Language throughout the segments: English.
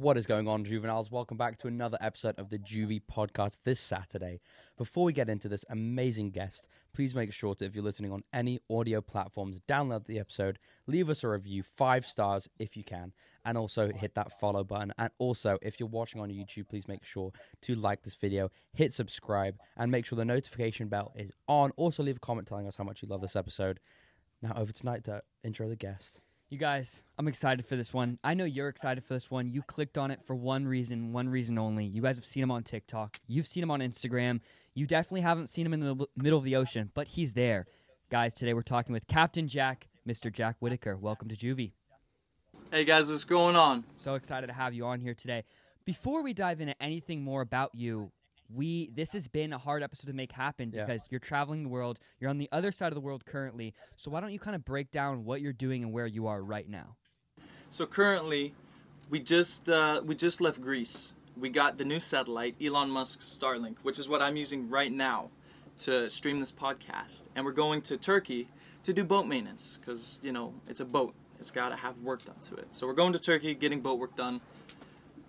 What is going on, juveniles? Welcome back to another episode of the Juvie podcast this Saturday. Before we get into this amazing guest, please make sure to, if you're listening on any audio platforms, download the episode, leave us a review, five stars if you can, and also hit that follow button. And also, if you're watching on YouTube, please make sure to like this video, hit subscribe, and make sure the notification bell is on. Also, leave a comment telling us how much you love this episode. Now, over tonight to intro the guest. You guys, I'm excited for this one. I know you're excited for this one. You clicked on it for one reason, one reason only. You guys have seen him on TikTok. You've seen him on Instagram. You definitely haven't seen him in the middle of the ocean, but he's there. Guys, today we're talking with Captain Jack, Mr. Jack Whitaker. Welcome to Juvie. Hey guys, what's going on? So excited to have you on here today. Before we dive into anything more about you, we this has been a hard episode to make happen Yeah. because you're traveling the world. You're on the other side of the world currently. So why don't you kind of break down what you're doing and where you are right now? So currently, we just uh, we just left Greece. We got the new satellite, Elon Musk's Starlink, which is what I'm using right now to stream this podcast. And we're going to Turkey to do boat maintenance because you know it's a boat. It's got to have work done to it. So we're going to Turkey, getting boat work done.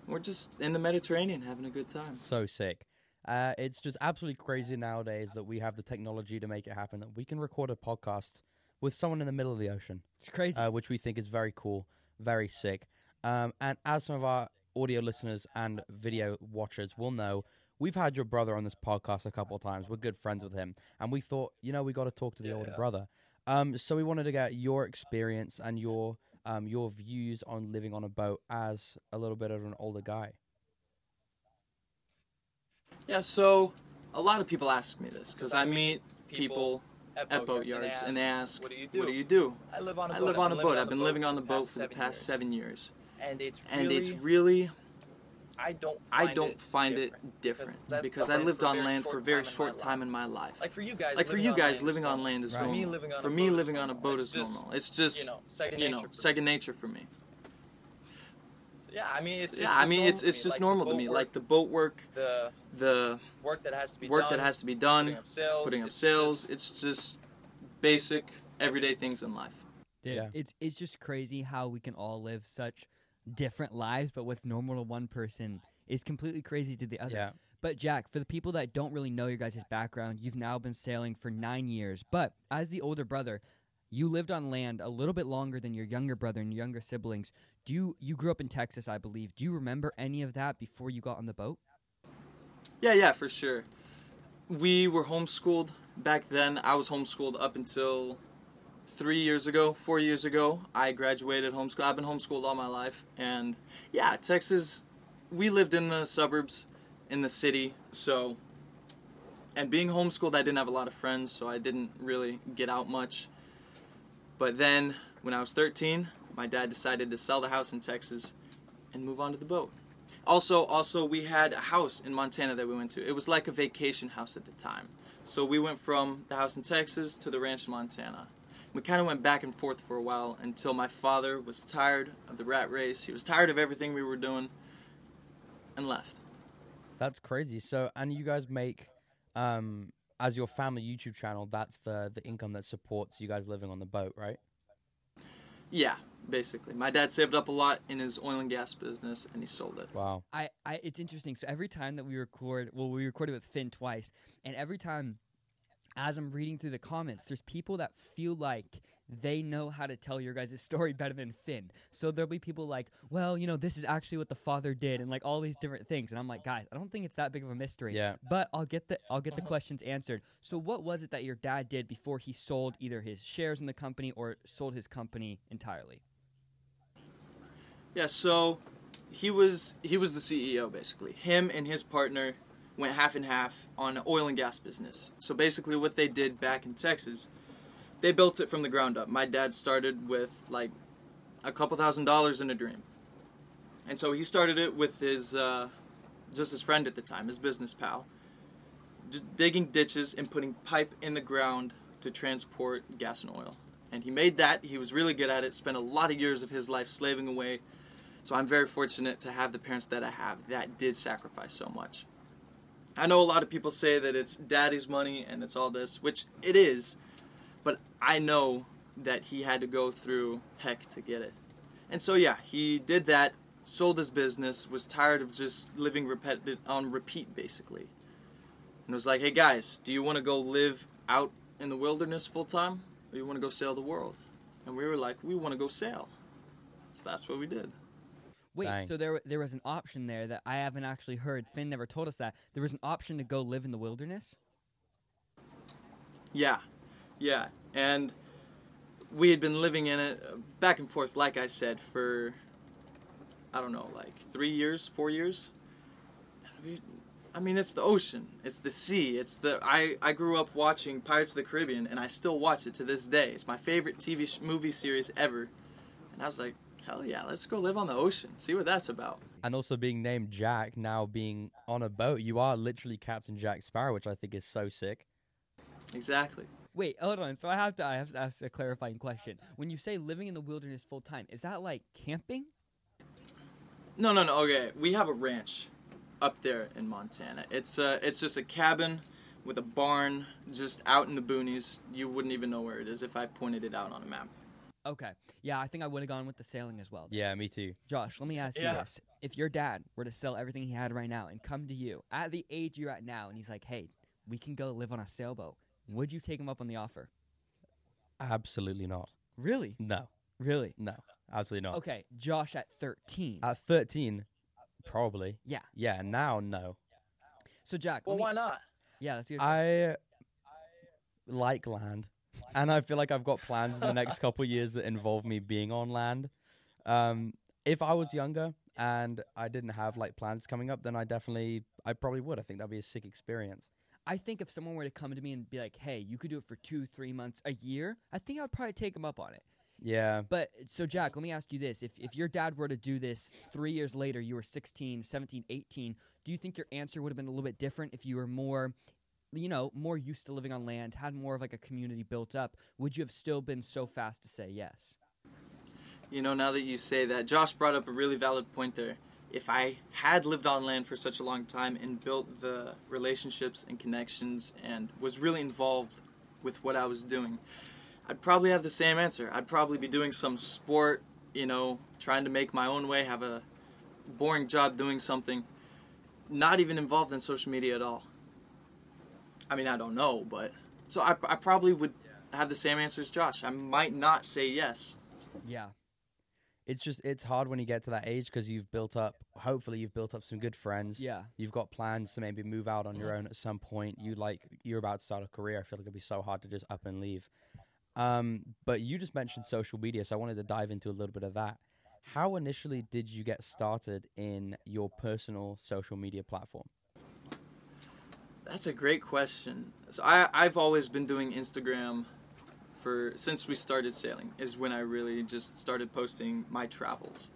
We're just in the Mediterranean having a good time. So sick. Uh, it's just absolutely crazy nowadays that we have the technology to make it happen. That we can record a podcast with someone in the middle of the ocean, It's crazy. uh, which we think is very cool, very sick. Um, and as some of our audio listeners and video watchers will know, we've had your brother on this podcast a couple of times. We're good friends with him, and we thought, you know, we got to talk to the older brother. Um, so we wanted to get your experience and your um, your views on living on a boat as a little bit of an older guy. Yeah, so a lot of people ask me this because I meet people at, at boat yards and they ask, "What do you do?" What do you do? I live on a I boat. live I've on a boat. I've been living on the boat for the past seven years, and it's and really, it's really I don't. I Find don't it find different. it different Because I I lived lived for a on land for a very time in my short time in my life. Like for you guys, Like for living you on guys, land is living on normal. land is For normal. me, living on For a me, boat is living on a normal. boat It's is just, normal. It's just you know second nature. for me. second nature for me. Yeah, I mean it's, it's yeah, just I mean normal it's to it's me. just like, normal the to me. boat Like work, the boat work, the the work that has to be work done, that has to be done, putting up sails, putting up it's sails. just- It's just basic everyday things in life. Dude, Yeah. it's it's just crazy how we can all live such different lives, but what's normal to one person is completely crazy to the other. Yeah. But Jack, for the people that don't really know your guys' background, you've now been sailing for nine years. But as the older brother, you lived on land a little bit longer than your younger brother and your younger siblings. Do you you grew up in Texas, I believe. Do you remember any of that before you got on the boat? Yeah, yeah, for sure. We were homeschooled back then. I was homeschooled up until three years ago, four years ago. I graduated homeschool. I've been homeschooled all my life, and yeah, Texas. We lived in the suburbs, in the city, so. And being homeschooled, I didn't have a lot of friends, so I didn't really get out much. But then, when I was 13, my dad decided to sell the house in Texas and move on to the boat. Also, also we had a house in Montana that we went to. It was like a vacation house at the time. So we went from the house in Texas to the ranch in Montana. We kind of went back and forth for a while until my father was tired of the rat race. He was tired of everything we were doing and left. That's crazy. So, and you guys make, um, as your family YouTube channel, that's the the income that supports you guys living on the boat, right? Yeah, basically. My dad saved up a lot in his oil and gas business and he sold it. Wow. I, I it's interesting. So every time that we record, well, we recorded with Finn twice, and every time, as I'm reading through the comments, there's people that feel like they know how to tell your guys' story better than Finn. So there'll be people like, well, you know, this is actually what the father did, and like all these different things. And I'm like, guys, I don't think it's that big of a mystery. Yeah. But I'll get the I'll get the questions answered. So what was it that your dad did before he sold either his shares in the company or sold his company entirely? Yeah, so he was he was the CEO basically. Him and his partner went half and half on an oil and gas business. So basically what they did back in Texas, they built it from the ground up. My dad started with like a couple thousand dollars in a dream. And so he started it with his uh, just his friend at the time, his business pal. Just digging ditches and putting pipe in the ground to transport gas and oil. And he made that. He was really good at it. Spent a lot of years of his life slaving away so I'm very fortunate to have the parents that I have that did sacrifice so much. I know a lot of people say that it's daddy's money and it's all this, which it is, but I know that he had to go through heck to get it. And so yeah, he did that sold his business, was tired of just living repeated on repeat basically. And was like, "Hey guys, do you want to go live out in the wilderness full time or you want to go sail the world?" And we were like, "We want to go sail." So that's what we did. Wait, Dang. so there there was an option there that I haven't actually heard. Finn never told us that. There was an option to go live in the wilderness. Yeah, yeah, and we had been living in it uh, back and forth, like I said, for I don't know, like three years, four years. And we, I mean, it's the ocean, it's the sea, it's the. I I grew up watching Pirates of the Caribbean, and I still watch it to this day. It's my favorite TV sh- movie series ever, and I was like, hell yeah, let's go live on the ocean, see what that's about. And also being named Jack, now being on a boat, you are literally Captain Jack Sparrow, which I think is so sick. Exactly. Wait, hold on. So I have to I have to ask a clarifying question. When you say living in the wilderness full time, is that like camping? No, no, no. Okay, we have a ranch up there in Montana. It's uh, it's just a cabin with a barn just out in the boonies. You wouldn't even know where it is if I pointed it out on a map. Okay. Yeah, I think I would have gone with the sailing as well. Yeah, me too. Josh, let me ask you Yeah. this. If your dad were to sell everything he had right now and come to you at the age you're at now and he's like, "Hey, we can go live on a sailboat." Would you take him up on the offer? Absolutely not. Really? No, Really? no, absolutely not. Okay, Josh at 13. At 13, probably. yeah. Yeah, now, no. So Jack, Well, me- why not? Yeah, that's good. I like land, and I feel like I've got plans in the next couple years that involve me being on land. Um, if I was younger and I didn't have like plans coming up, then I definitely, I probably would. I think that'd be a sick experience. I think if someone were to come to me and be like, "Hey, you could do it for 2, 3 months, a year." I think I'd probably take them up on it. Yeah, But so Jack, let me ask you this. If if your dad were to do this 3 years later, you were 16, 17, 18, do you think your answer would have been a little bit different if you were more you know, more used to living on land, had more of like a community built up? Would you have still been so fast to say yes? You know, now that you say that, Josh brought up a really valid point there. If I had lived on land for such a long time and built the relationships and connections and was really involved with what I was doing, I'd probably have the same answer. I'd probably be doing some sport, you know, trying to make my own way, have a boring job doing something, not even involved in social media at all. I mean, I don't know, but so I, I probably would have the same answer as Josh. I might not say yes. Yeah. it's just it's hard when you get to that age because you've built up. Hopefully, you've built up some good friends. Yeah. You've got plans to maybe move out on your own at some point. You like you're about to start a career. I feel like it'd be so hard to just up and leave. Um, but you just mentioned social media, so I wanted to dive into a little bit of that. How initially did you get started in your personal social media platform? That's a great question. So I I've always been doing Instagram for since we started sailing is when I really just started posting my travels.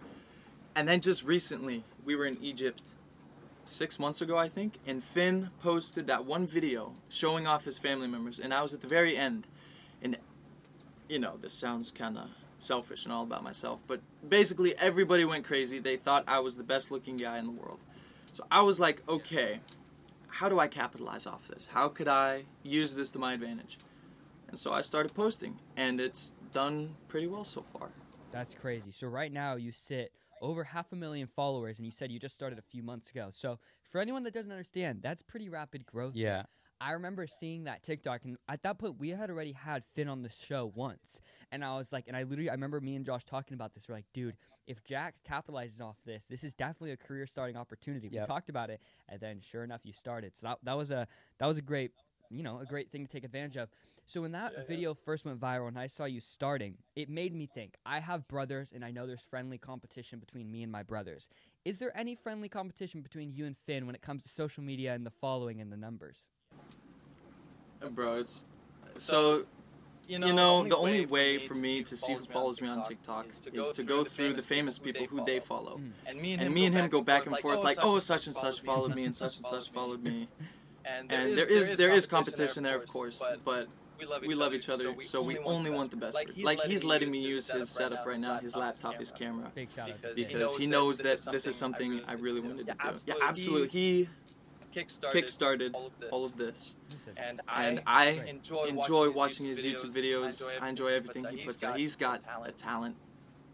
And then just recently, we were in Egypt 6 months ago, I think, and Finn posted that one video showing off his family members and I was at the very end. And you know, this sounds kind of selfish and all about myself, but basically everybody went crazy. They thought I was the best looking guy in the world. So I was like, okay, how do I capitalize off this? How could I use this to my advantage? And so I started posting, and it's done pretty well so far. That's crazy. So right now you sit over half a million followers and you said you just started a few months ago. So for anyone that doesn't understand, that's pretty rapid growth. Yeah. I remember seeing that TikTok, and at that point, we had already had Finn on the show once, and I was like, and I literally, I remember me and Josh talking about this. We're like, dude, if Jack capitalizes off this, this is definitely a career starting opportunity. We Yep. talked about it, and then sure enough, you started. So that, that was a that was a great, you know, a great thing to take advantage of. So when that Yeah, yeah. video first went viral, and I saw you starting, it made me think. I have brothers, and I know there's friendly competition between me and my brothers. Is there any friendly competition between you and Finn when it comes to social media and the following and the numbers? Bro, it's so You you know, the only way for me to see who follows me on TikTok is is to go through the famous people who they follow. Mm. And me and, And me and him go back and forth like, oh, such and such followed me, and such and such followed me. And And there is there is competition there, of course, but we love we love each other, so we only want the best. for- Like he's letting me use his setup right now, his laptop, his camera, Big shout out to Because because he knows that this is something I really wanted to do. Yeah, absolutely. He kickstarted, kickstarted all of this. all of this, and I, and I enjoy, enjoy watching his YouTube videos. I enjoy everything he puts out. He's got a talent. talent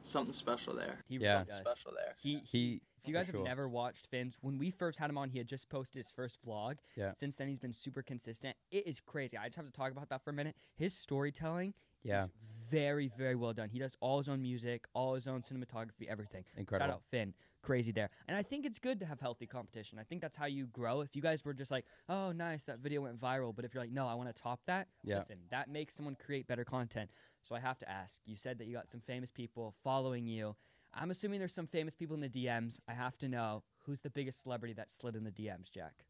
something special there. He Yeah. really does. Special there. He, He. If you for guys sure. have never watched Finn's, when we first had him on, he had just posted his first vlog. Yeah. Since then, he's been super consistent. It is crazy. I just have to talk about that for a minute. His storytelling Yeah. is very, very well done. He does all his own music, all his own cinematography, everything. Shout Incredible. out Finn. Crazy there. And I think it's good to have healthy competition. I think that's how you grow. If you guys were just like, oh, nice, that video went viral, but if you're like, no, I want to top that, Yeah. listen, that makes someone create better content. So I have to ask you said that you got some famous people following you. I'm assuming there's some famous people in the DMs. I have to know who's the biggest celebrity that slid in the DMs, Jack?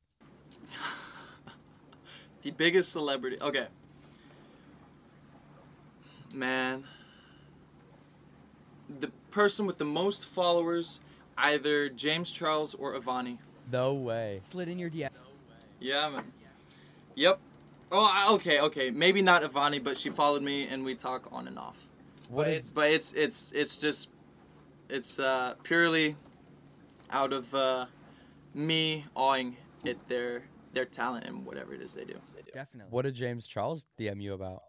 The biggest celebrity. Okay. Man. The person with the most followers, either James Charles or Avani. No way. Slid in your DM. Yeah, man. Yep. Oh, I- okay, okay. Maybe not Avani, but she followed me and we talk on and off. What But did- it's But it's it's it's just it's uh, purely out of uh, me awing at their their talent and whatever it is they do. they do. Definitely. What did James Charles DM you about?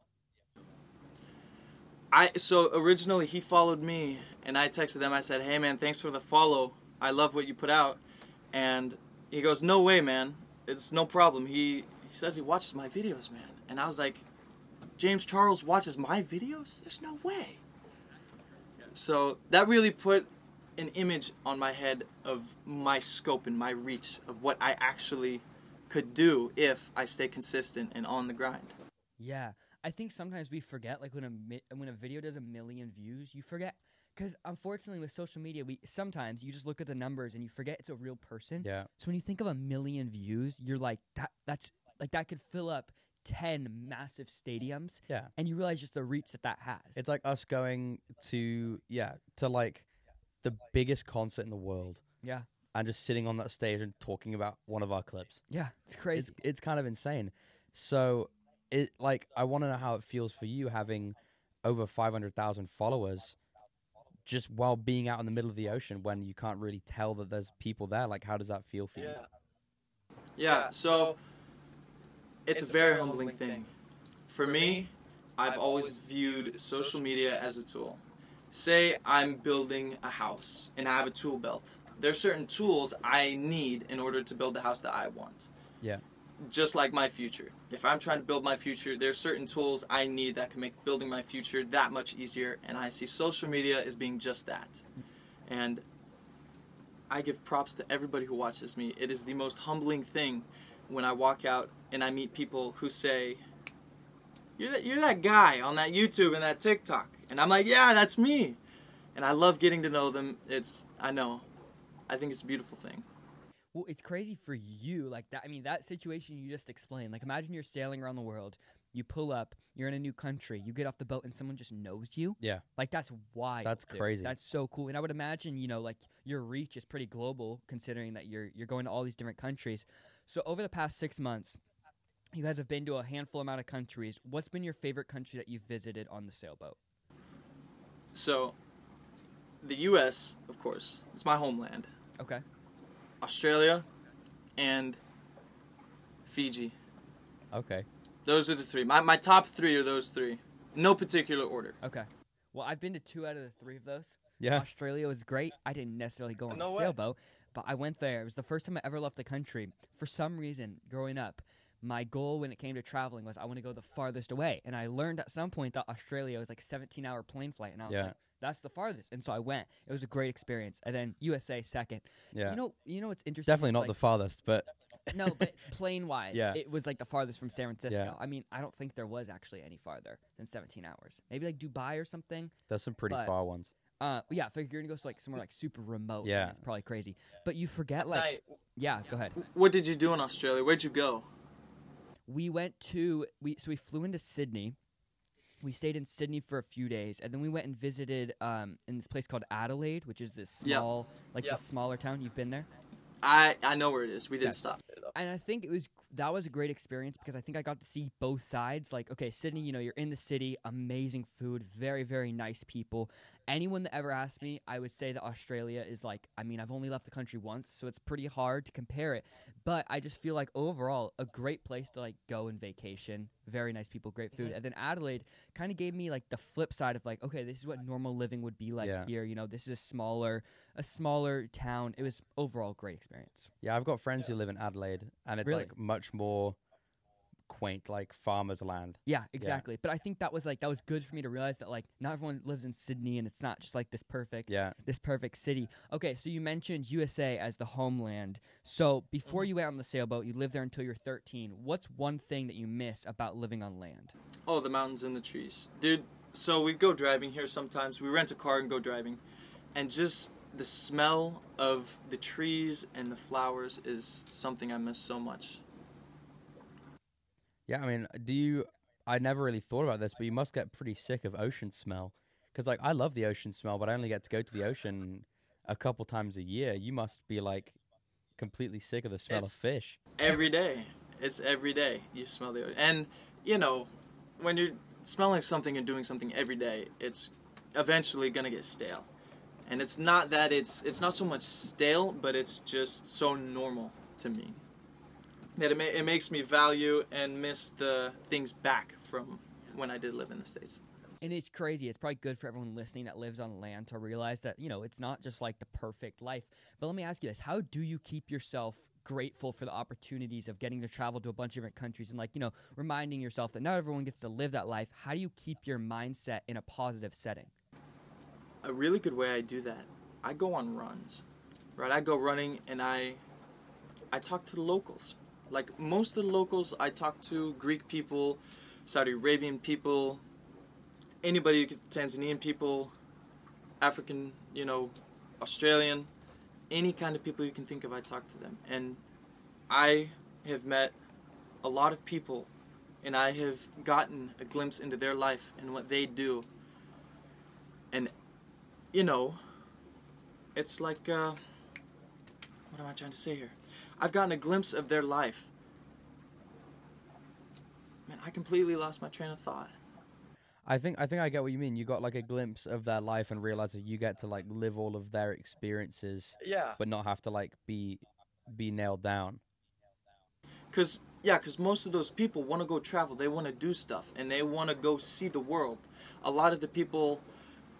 I so originally he followed me and I texted them. I said, "Hey man, thanks for the follow. I love what you put out." And he goes, "No way, man. It's no problem." He he says he watches my videos, man. And I was like, "James Charles watches my videos? There's no way." So that really put an image on my head of my scope and my reach of what I actually could do if I stay consistent and on the grind. Yeah, I think sometimes we forget, like when a mi- when a video does a million views, you forget because unfortunately with social media, we sometimes you just look at the numbers and you forget it's a real person. Yeah. So when you think of a million views, you're like that. That's like that could fill up ten massive stadiums, Yeah. and you realize just the reach that that has. It's like us going to yeah to like the biggest concert in the world yeah, and just sitting on that stage and talking about one of our clips. yeah, it's crazy. It's it's kind of insane. So it like I want to know how it feels for you having over five hundred thousand followers, just while being out in the middle of the ocean when you can't really tell that there's people there. Like, how does that feel for you? Yeah. Yeah, so it's, a very humbling thing. For me, I've always viewed social media as a tool. Say I'm building a house and I have a tool belt. There are certain tools I need in order to build the house that I want. Yeah. Just like my future. If I'm trying to build my future, there are certain tools I need that can make building my future that much easier, and I see social media as being just that. And I give props to everybody who watches me. It is the most humbling thing when I walk out and I meet people who say, "You're that you're that guy on that YouTube and that TikTok," and I'm like, "Yeah, that's me." And I love getting to know them. It's I know, I think it's a beautiful thing. Well, it's crazy for you, like that. I mean, that situation you just explained. Like, imagine you're sailing around the world. You pull up. You're in a new country. You get off the boat, and someone just knows you. Yeah. Like that's wild. That's dude. crazy. That's so cool. And I would imagine, you know, like your reach is pretty global, considering that you're you're going to all these different countries. So over the past six months, you guys have been to a handful amount of countries. What's been your favorite country that you've visited on the sailboat? So, the U.S. of course, it's my homeland. Okay. Australia, and Fiji. Okay. Those are the three. My my top three are those three. No particular order. Okay. Well, I've been to two out of the three of those. Yeah. Australia was great. I didn't necessarily go on No a way. sailboat, but I went there. It was the first time I ever left the country. For some reason, growing up, my goal when it came to traveling was I want to go the farthest away. And I learned at some point that Australia was like 17 hour plane flight. And I was Yeah. like, that's the farthest. And so I went. It was a great experience. And then USA second. Yeah. You know, you know what's interesting? Definitely not like, the farthest, but no, but plane wise, Yeah. it was like the farthest from San Francisco. Yeah. I mean, I don't think there was actually any farther than 17 hours. Maybe like Dubai or something. That's some pretty But- far ones. Uh, yeah, if you're gonna go to like somewhere like super remote, Yeah. it's probably crazy. But you forget like, Night. yeah, go ahead. What did you do in Australia? Where'd you go? We went to we so we flew into Sydney. We stayed in Sydney for a few days, and then we went and visited um in this place called Adelaide, which is this Yep. small like Yep. the smaller town. You've been there, I I know where it is. We didn't stop. There though. And I think it was that was a great experience because I think I got to see both sides. Like, okay, Sydney, you know, you're in the city, amazing food, very, very nice people. Anyone that ever asked me, I would say that Australia is like, I mean, I've only left the country once, so it's pretty hard to compare it. But I just feel like overall, a great place to like go and vacation, very nice people, great food. Mm-hmm. And then Adelaide kind of gave me like the flip side of like, okay, this is what normal living would be like Yeah. here. You know, this is a smaller, a smaller town. It was overall great experience. Yeah, I've got friends who live in Adelaide, and it's Really? like much more quaint, like farmers' land. Yeah, exactly. But I think that was like that was good for me to realize that like not everyone lives in Sydney and it's not just like this perfect Yeah, this perfect city. Okay, so you mentioned USA as the homeland. So before Mm-hmm. you went on the sailboat, you lived there until you're 13. What's one thing that you miss about living on land? Oh, the mountains and the trees. Dude, so we go driving here sometimes. We rent a car and go driving. And just the smell of the trees and the flowers is something I miss so much. Yeah. I mean, do you? I never really thought about this, but you must get pretty sick of ocean smell. Because like I love the ocean smell, but I only get to go to the ocean a couple times a year. You must be like completely sick of the smell It's- of fish. Every day. It's every day you smell the ocean, And, you know, when you're smelling something and doing something every day, it's eventually going to get stale. And it's not that it's it's not so much stale, but it's just so normal to me that it, ma- it makes me value and miss the things back from when I did live in the states. And it's crazy. It's probably good for everyone listening that lives on land to realize that, you know, it's not just like the perfect life. But let me ask you this. How do you keep yourself grateful for the opportunities of getting to travel to a bunch of different countries and like, you know, reminding yourself that not everyone gets to live that life? How do you keep your mindset in a positive setting? a really good way I do that, I go on runs. Right? I go running and I I talk to the locals. Like most of the locals I talk to Greek people, Saudi Arabian people, anybody Tanzanian people, African, you know, Australian, any kind of people you can think of I talk to them. And I have met a lot of people and I have gotten a glimpse into their life and what they do. And you know, it's like, uh, what am I trying to say here? I've gotten a glimpse of their life. Man, I completely lost my train of thought. I think I think I get what you mean. You got like a glimpse of their life and realize that you get to like live all of their experiences, Yeah. but not have to like be be nailed down. Cause yeah, cause most of those people want to go travel. They want to do stuff and they want to go see the world. A lot of the people,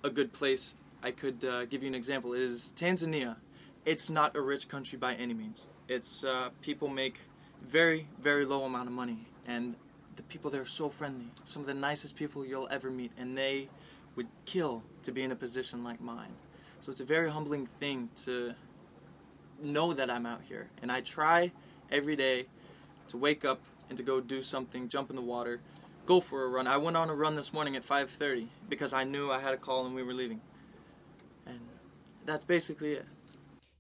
a good place I could uh, give you an example is Tanzania. It's not a rich country by any means. It's uh, people make very very low amount of money and the people there are so friendly. Some of the nicest people you'll ever meet, and they would kill to be in a position like mine. So it's a very humbling thing to know that I'm out here, and I try every day to wake up and to go do something, jump in the water, go for a run. I went on a run this morning at 5:30 because I knew I had a call and we were leaving. And that's basically it.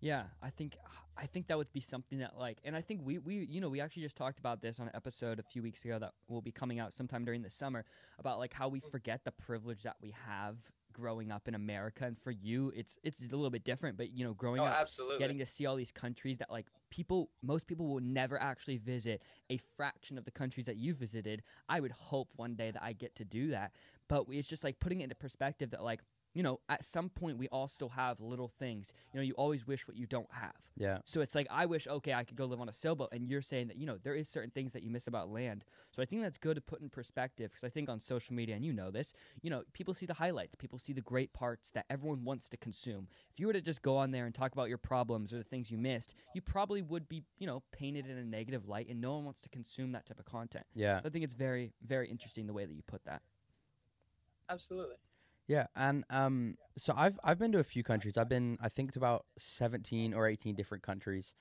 Yeah, I think I think that would be something that like, and I think we we you know we actually just talked about this on an episode a few weeks ago that will be coming out sometime during the summer about like how we forget the privilege that we have growing up in America, and for you it's it's a little bit different, but you know growing Oh, up absolutely. getting to see all these countries that like people most people will never actually visit a fraction of the countries that you visited. I would hope one day that i get to do that. But it's just like putting it into perspective that like you know at some point we all still have little things you know you always wish what you don't have Yeah. so it's like I wish, okay, I could go live on a sailboat, and you're saying that you know there is certain things that you miss about land. So I think that's good to put in perspective because I think on social media, and you know this, you know people see the highlights, people see the great parts that everyone wants to consume. If you were to just go on there and talk about your problems or the things you missed, you probably would be you know painted in a negative light, and no one wants to consume that type of content. Yeah. So I think it's very very interesting the way that you put that. Absolutely. Yeah, and um, so I've I've been to a few countries. I've been I think to about seventeen or eighteen different countries,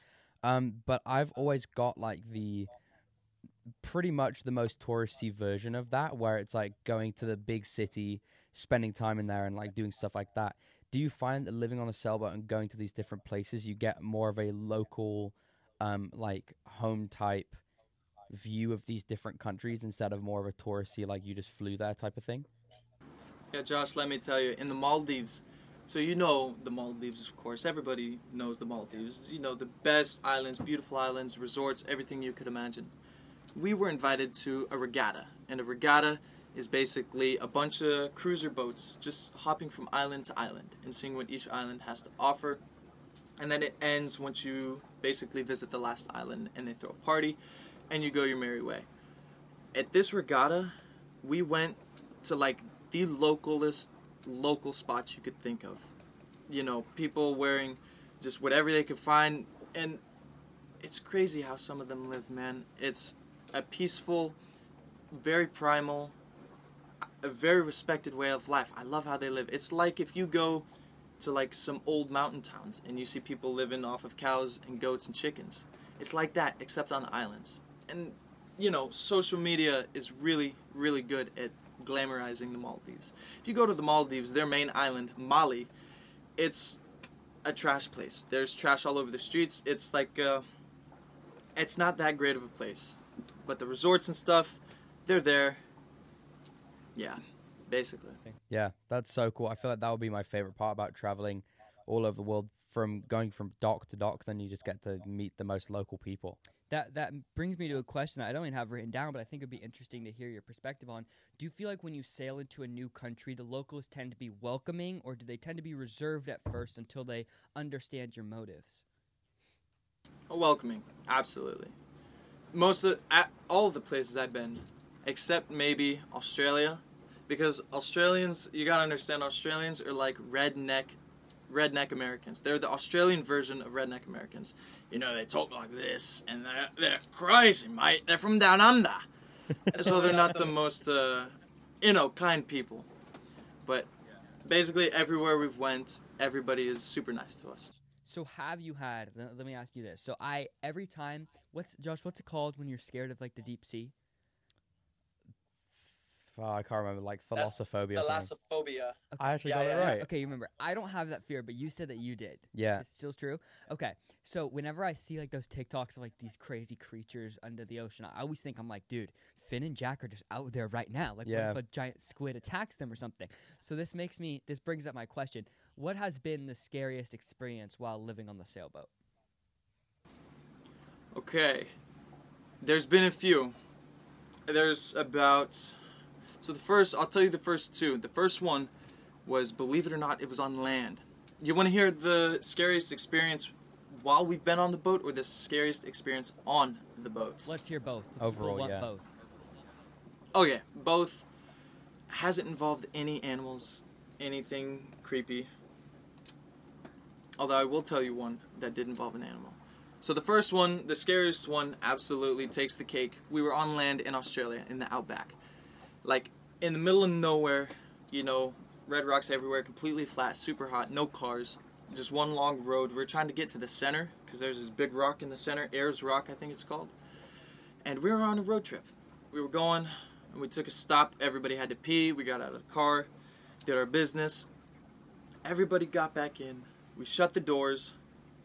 um, but I've always got like the pretty much the most touristy version of that, where it's like going to the big city, spending time in there, and like doing stuff like that. Do you find that living on a sailboat and going to these different places, you get more of a local, um, like home type view of these different countries instead of more of a touristy, like you just flew there type of thing? Yeah, Josh, let me tell you, in the Maldives, So you know the Maldives, of course. Everybody knows the Maldives. You know the best islands, beautiful islands, resorts, everything you could imagine. We were invited to a regatta, and a regatta is basically a bunch of cruiser boats just hopping from island to island and seeing what each island has to offer. And then it ends once you basically visit the last island and they throw a party and you go your merry way. At this regatta, we went to like the localist local spots you could think of. You know, people wearing just whatever they could find and it's crazy how some of them live, man. It's a peaceful, very primal, a very respected way of life. I love how they live. It's like if you go to like some old mountain towns and you see people living off of cows and goats and chickens. It's like that except on the islands. And you know, social media is really really good at glamorizing the Maldives. If you go to the Maldives, their main island, Malé, it's a trash place. There's trash all over the streets. It's like uh, it's not that great of a place. But the resorts and stuff, they're there. Yeah, basically. Yeah, that's so cool. I feel like that would be my favorite part about traveling all over the world from going from dock to dock. Then you just get to meet the most local people. That that brings me to a question that I don't even have written down, but I think it'd be interesting to hear your perspective on. Do you feel like when you sail into a new country, the locals tend to be welcoming, or do they tend to be reserved at first until they understand your motives? Oh, welcoming, absolutely. Most of at all of the places I've been, except maybe Australia, because Australians, you gotta understand, Australians are like redneck, redneck Americans. They're the Australian version of redneck Americans. You know, they talk like this, and they're they're crazy, mate. They're from down under, so they're not the most, uh, you know, kind people. But basically, everywhere we've went, everybody is super nice to us. So have you had? Let let me ask you this. So I every time, what's Josh? What's it called when you're scared of like the deep sea? Oh, I can't remember, like That's thalassophobia. Or something. Thalassophobia. I actually Yeah, got yeah, it yeah. right. Okay, you remember. I don't have that fear, but you said that you did. Yeah. It's still true. Okay, so whenever I see like those TikToks of like these crazy creatures under the ocean, I always think I'm like, dude, Finn and Jack are just out there right now. Like, Yeah. what if a giant squid attacks them or something? So this makes me. This brings up my question: What has been the scariest experience while living on the sailboat? Okay. There's been a few. There's about. So the first, I'll tell you the first two. The first one was, believe it or not, it was on land. You want to hear the scariest experience while we've been on the boat or the scariest experience on the boat? Let's hear both. Overall, We'll want yeah. both. Oh, okay, both. Hasn't involved any animals, anything creepy. Although I will tell you one that did involve an animal. So the first one, the scariest one, absolutely takes the cake. We were on land in Australia, in the outback. Like, in the middle of nowhere, you know, red rocks everywhere, completely flat, super hot, no cars, just one long road. We are trying to get to the center, because there's this big rock in the center, Ayers Rock, I think it's called. And we were on a road trip. We were going, and we took a stop. Everybody had to pee. We got out of the car, did our business. Everybody got back in. We shut the doors.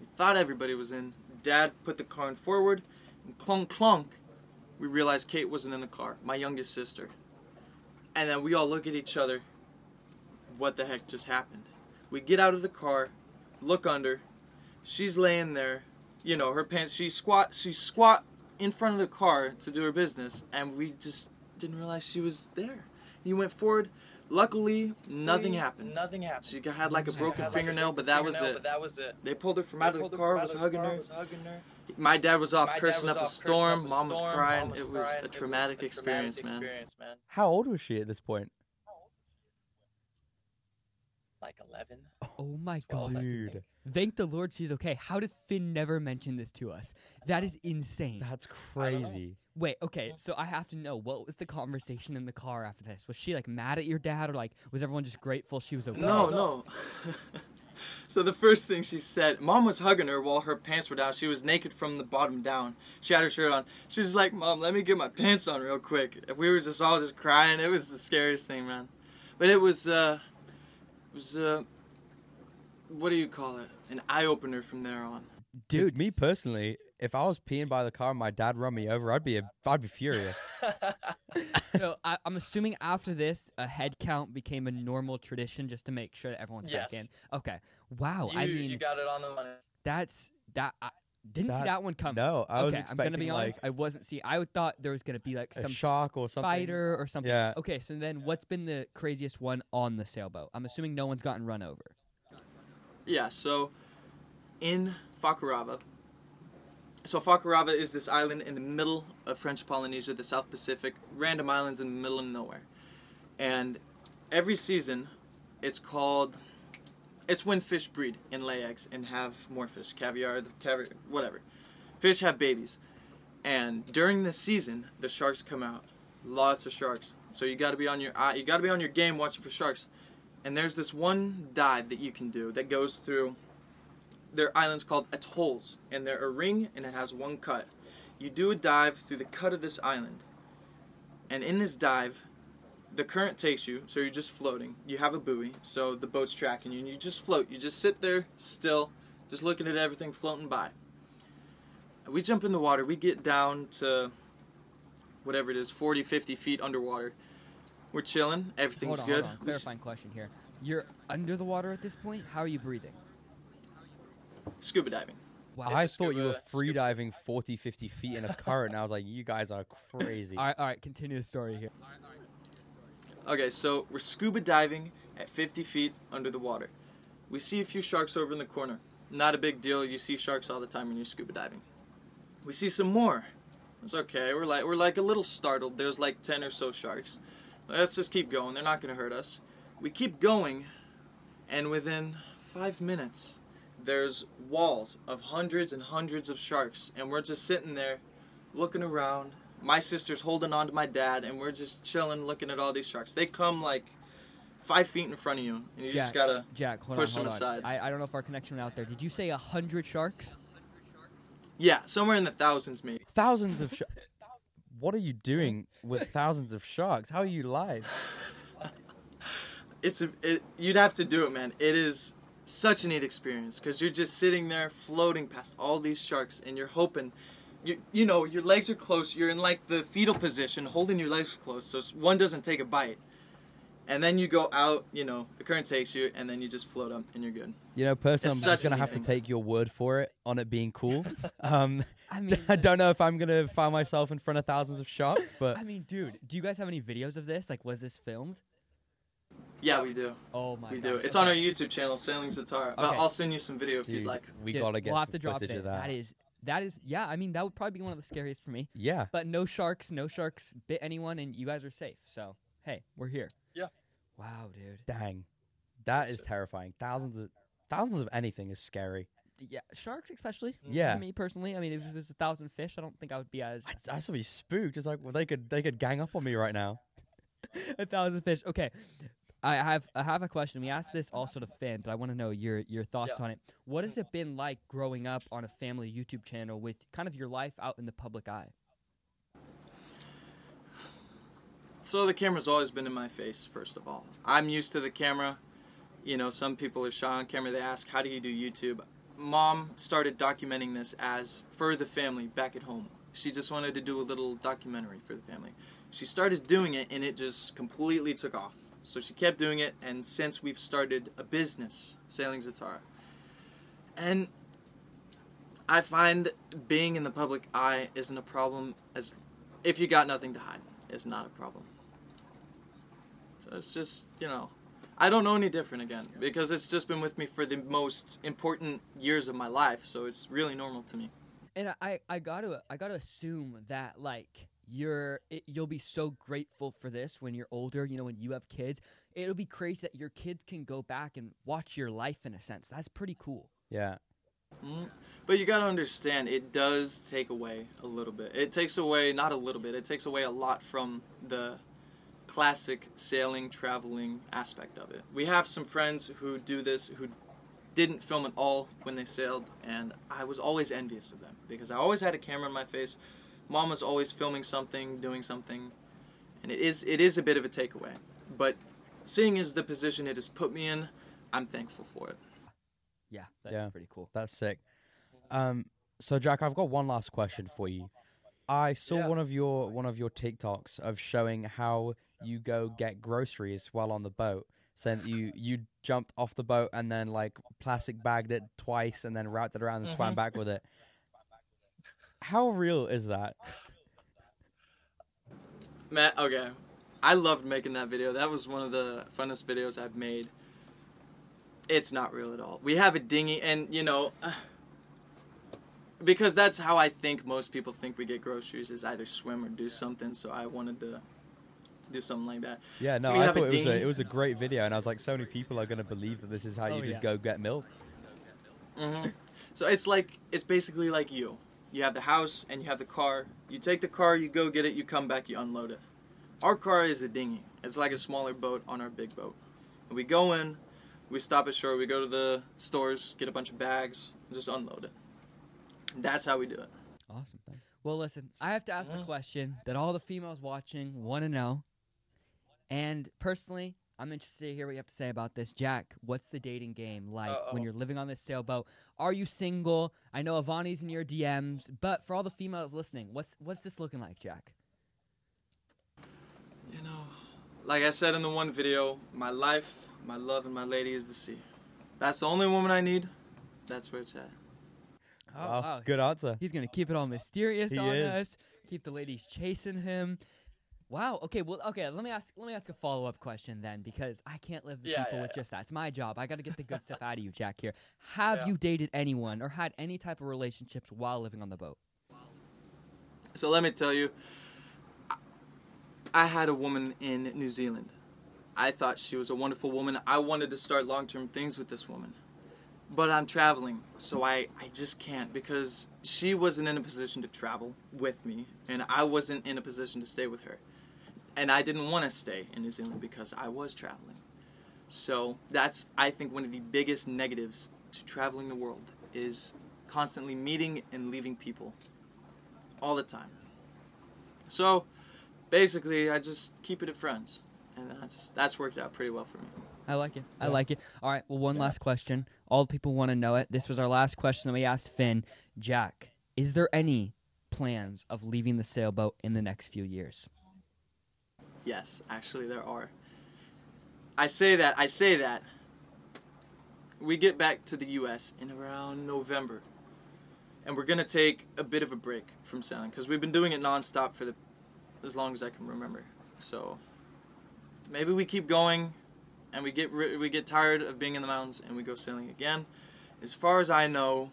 We thought everybody was in. Dad put the car in forward, and clunk clunk, we realized Kate wasn't in the car, my youngest sister. And then we all look at each other. What the heck just happened? We get out of the car, look under. She's laying there, you know, her pants. She squat. She squat in front of the car to do her business, and we just didn't realize she was there. You went forward. Luckily, nothing happened. Nothing happened. She had like a broken had, like, a fingernail, broken but that was fingernail, it. But that was it. They pulled her from They out of the car, was out hugging car, her. was hugging her. My dad was off My dad cursing was up a off cursing storm. up a Mom was crying. Mom was it was crying. a traumatic a experience, traumatic man. experience, man. How old was she at this point? Like 11. Oh my Well, god. Dude, Thank the Lord she's okay. How does Finn never mention this to us? That is insane. that's I don't know. crazy. Wait, okay, so I have to know what was the conversation in the car after this? Was she like mad at your dad or like was everyone just grateful she was okay? No, No, no. so the first thing she said, mom was hugging her while her pants were down. She was naked from the bottom down. She had her shirt on. She was like, "Mom, let me get my pants on real quick." We were just all just crying. It was the scariest thing, man. But it was, uh, it was, uh, what do you call it? An eye opener from there on. Dude, me personally, if I was peeing by the car and my dad run me over, I'd be a, I'd be furious. so I, I'm assuming after this, a head count became a normal tradition just to make sure that everyone's back in. Okay. Wow. you, I mean, you got it on the money. that's that. I didn't see That- that one coming. No, I was okay, I'm gonna be honest. like I wasn't see. I would thought there was gonna be like a some shark or something. spider or something. Yeah. Okay, so then what's been the craziest one on the sailboat? I'm assuming no one's gotten run over. Yeah, so in Fakarava. So Fakarava is this island in the middle of French Polynesia, the South Pacific, random islands in the middle of nowhere. And every season it's called it's when fish breed and lay eggs and have more fish, caviar, the caviar, whatever. Fish have babies. And during this season, the sharks come out. Lots of sharks. So you got to be on your you got to be on your game watching for sharks and there's this one dive that you can do that goes through their islands called atolls and they're a ring and it has one cut you do a dive through the cut of this island and in this dive the current takes you so you're just floating you have a buoy so the boat's tracking you and you just float you just sit there still just looking at everything floating by we jump in the water we get down to whatever it is 40 50 feet underwater we're chilling everything's hold on, good hold on. Clarifying question here. You're under the water at this point. How are you breathing? Scuba diving Wow. I It's a thought you were scuba- free diving 40, 50 feet in a current. and I was like, you guys are crazy. all right, all right. Continue the story here. Okay, so we're scuba diving at 50 feet under the water. We see a few sharks over in the corner. Not a big deal. You see sharks all the time when you're scuba diving. We see some more. It's okay. We're like we're like a little startled. There's like 10 or so sharks. Let's just keep going. They're not going to hurt us. We keep going and within 5 minutes there's walls of hundreds and hundreds of sharks and we're just sitting there looking around my sister's holding on to my dad, and we're just chilling, looking at all these sharks. They come like five feet in front of you, and you just gotta. Jack, hold push on, them on. aside. I, I don't know if our connection went out there. Did you say a hundred sharks? Yeah, somewhere in the thousands, maybe. thousands of sharks. What are you doing with thousands of sharks? How are you live? It's a. It, you'd have to do it, man. It is such a neat experience because you're just sitting there floating past all these sharks, and you're hoping. You, you know your legs are close. You're in like the fetal position, holding your legs close, so one doesn't take a bite. And then you go out. You know the current takes you, and then you just float up, and you're good. You know, personally, I'm just gonna a have to take your word for it on it being cool. Um, I mean, I don't know if I'm gonna find myself in front of thousands of sharks, but I mean, dude, do you guys have any videos of this? Like, was this filmed? Yeah, we do. Oh my We gosh. do. It's okay. on our YouTube channel, Sailing Zatara. But Okay. I'll send you some video if dude, you'd like. we Dude, gotta get We'll have some to drop footage it. of that. That is, that is, yeah. I mean, that would probably be one of the scariest for me. yeah, But no sharks, no sharks bit anyone, and you guys are safe. So hey, we're here. Yeah. Wow, dude. dang, that is terrifying. Thousands of thousands of anything is scary. Yeah, sharks especially. Mm. Yeah. Me personally, I mean, if it was a thousand fish, I don't think I would be as I, I still be spooked. It's like well, they could they could gang up on me right now. a thousand fish. Okay. I have I have a question. We asked this also to Finn, but I want to know your your thoughts Yeah. on it. What has it been like growing up on a family YouTube channel with kind of your life out in the public eye? So the camera's always been in my face, first of all. I'm used to the camera. You know, some people are shy on camera. They ask, how do you do YouTube? Mom started documenting this as for the family back at home. She just wanted to do a little documentary for the family. She started doing it and it just completely took off. So she kept doing it and since we've started a business, Sailing Zatara. And I find being in the public eye isn't a problem as if you got nothing to hide is not a problem. So it's just, you know, I don't know any different again because it's just been with me for the most important years of my life, so it's really normal to me. And I, I gotta I gotta assume that like you're it, you'll be so grateful for this when you're older. You know, when you have kids, it'll be crazy that your kids can go back and watch your life in a sense. That's pretty cool. Yeah, Mhm. But you gotta understand, it does take away a little bit. It takes away, not a little bit, it takes away a lot from the classic sailing, traveling aspect of it. We have some friends who do this who didn't film at all when they sailed, and I was always envious of them because I always had a camera in my face. Mom was always filming something, doing something, and it is it is a bit of a takeaway. But seeing as the position it has put me in, I'm thankful for it. Yeah, that's Yeah. pretty cool. that's sick. Um, so Jack, I've got one last question for you. I saw Yeah. one of your one of your TikToks of showing how you go get groceries while on the boat. Saying that you you jumped off the boat and then like plastic bagged it twice and then wrapped it around and swam Mhm. back with it. How real is that? Matt, okay. I loved making that video. That was one of the funnest videos I've made. It's not real at all. We have a dinghy, and you know, because that's how I think most people think we get groceries is either swim or do something. So I wanted to do something like that. Yeah, no, We I thought it was a it was a great video, and I was like, so many people are gonna believe that this is how Oh, you just yeah. go get milk. Mm-hmm. So it's like it's basically like you. You have the house and you have the car. You take the car, you go get it, you come back, you unload it. Our car is a dinghy. It's like a smaller boat on our big boat. And we go in, we stop at shore, we go to the stores, get a bunch of bags, and just unload it. That's how we do it. Awesome. Well, listen, I have to ask the uh-huh. question that all the females watching want to know. And personally, I'm interested to hear what you have to say about this. Jack, what's the dating game like when Uh-oh. you're living on this sailboat? Are you single? I know Avani's in your DMs, but for all the females listening, what's what's this looking like, Jack? You know, like I said in the one video, my life, my love, and my lady is the sea. That's the only woman I need. That's where it's at. Oh, wow. good answer. He's gonna keep it all mysterious He on is. us. Keep the ladies chasing him. Wow. Okay. Well. Okay. Let me ask. Let me ask a follow up question then, because I can't live with Yeah, people yeah, with yeah. just that. It's my job. I got to get the good stuff out of you, Jack. Here. Have you dated anyone or had any type of relationships while living on the boat? So let me tell you, I- I had a woman in New Zealand. I thought she was a wonderful woman. I wanted to start long term things with this woman. But I'm traveling, so I, I just can't because she wasn't in a position to travel with me, and I wasn't in a position to stay with her. And I didn't want to stay in New Zealand because I was traveling. So that's, I think, one of the biggest negatives to traveling the world is constantly meeting and leaving people all the time. So basically, I just keep it at friends, and that's that's worked out pretty well for me. I like it. I Yeah. like it. All right. Well, one last question. All the people want to know it. This was our last question that we asked Finn. Jack, is there any plans of leaving the sailboat in the next few years? Yes, actually, there are. I say that. I say that. We get back to the U.S. in around November, and we're gonna take a bit of a break from sailing because we've been doing it nonstop for the as long as I can remember. So maybe we keep going, and we get we get tired of being in the mountains and we go sailing again. As far as I know,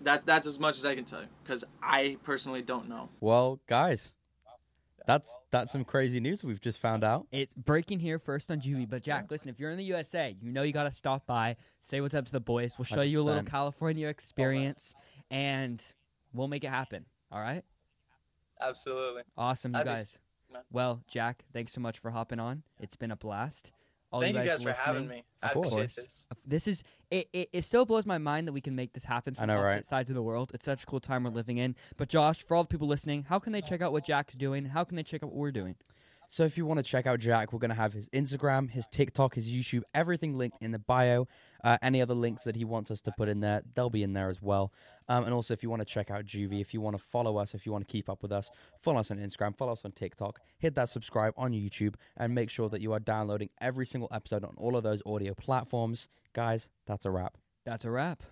that that's as much as I can tell you because I personally don't know. Well, guys, that's that's some crazy news we've just found out. It's breaking here first on Juvie. But Jack, listen, if you're in the USA, you know you got to stop by, say what's up to the boys. We'll show you a little 100%. California experience, and we'll make it happen. All right? Absolutely. Awesome, you That'd be guys. Well, Jack, thanks so much for hopping on. It's been a blast. All Thank you you guys, guys for listening, having me. I Of course. appreciate this. This is it, it. It still blows my mind that we can make this happen from know, opposite right? sides of the world. It's such a cool time we're living in. But Josh, for all the people listening, how can they check out what Jack's doing? How can they check out what we're doing? So if you want to check out Jack, we're going to have his Instagram, his TikTok, his YouTube, everything linked in the bio. Uh, any other links that he wants us to put in there, they'll be in there as well. Um, and also, if you want to check out Juvie, if you want to follow us, if you want to keep up with us, follow us on Instagram, follow us on TikTok, hit that subscribe on YouTube, and make sure that you are downloading every single episode on all of those audio platforms. Guys, that's a wrap. That's a wrap.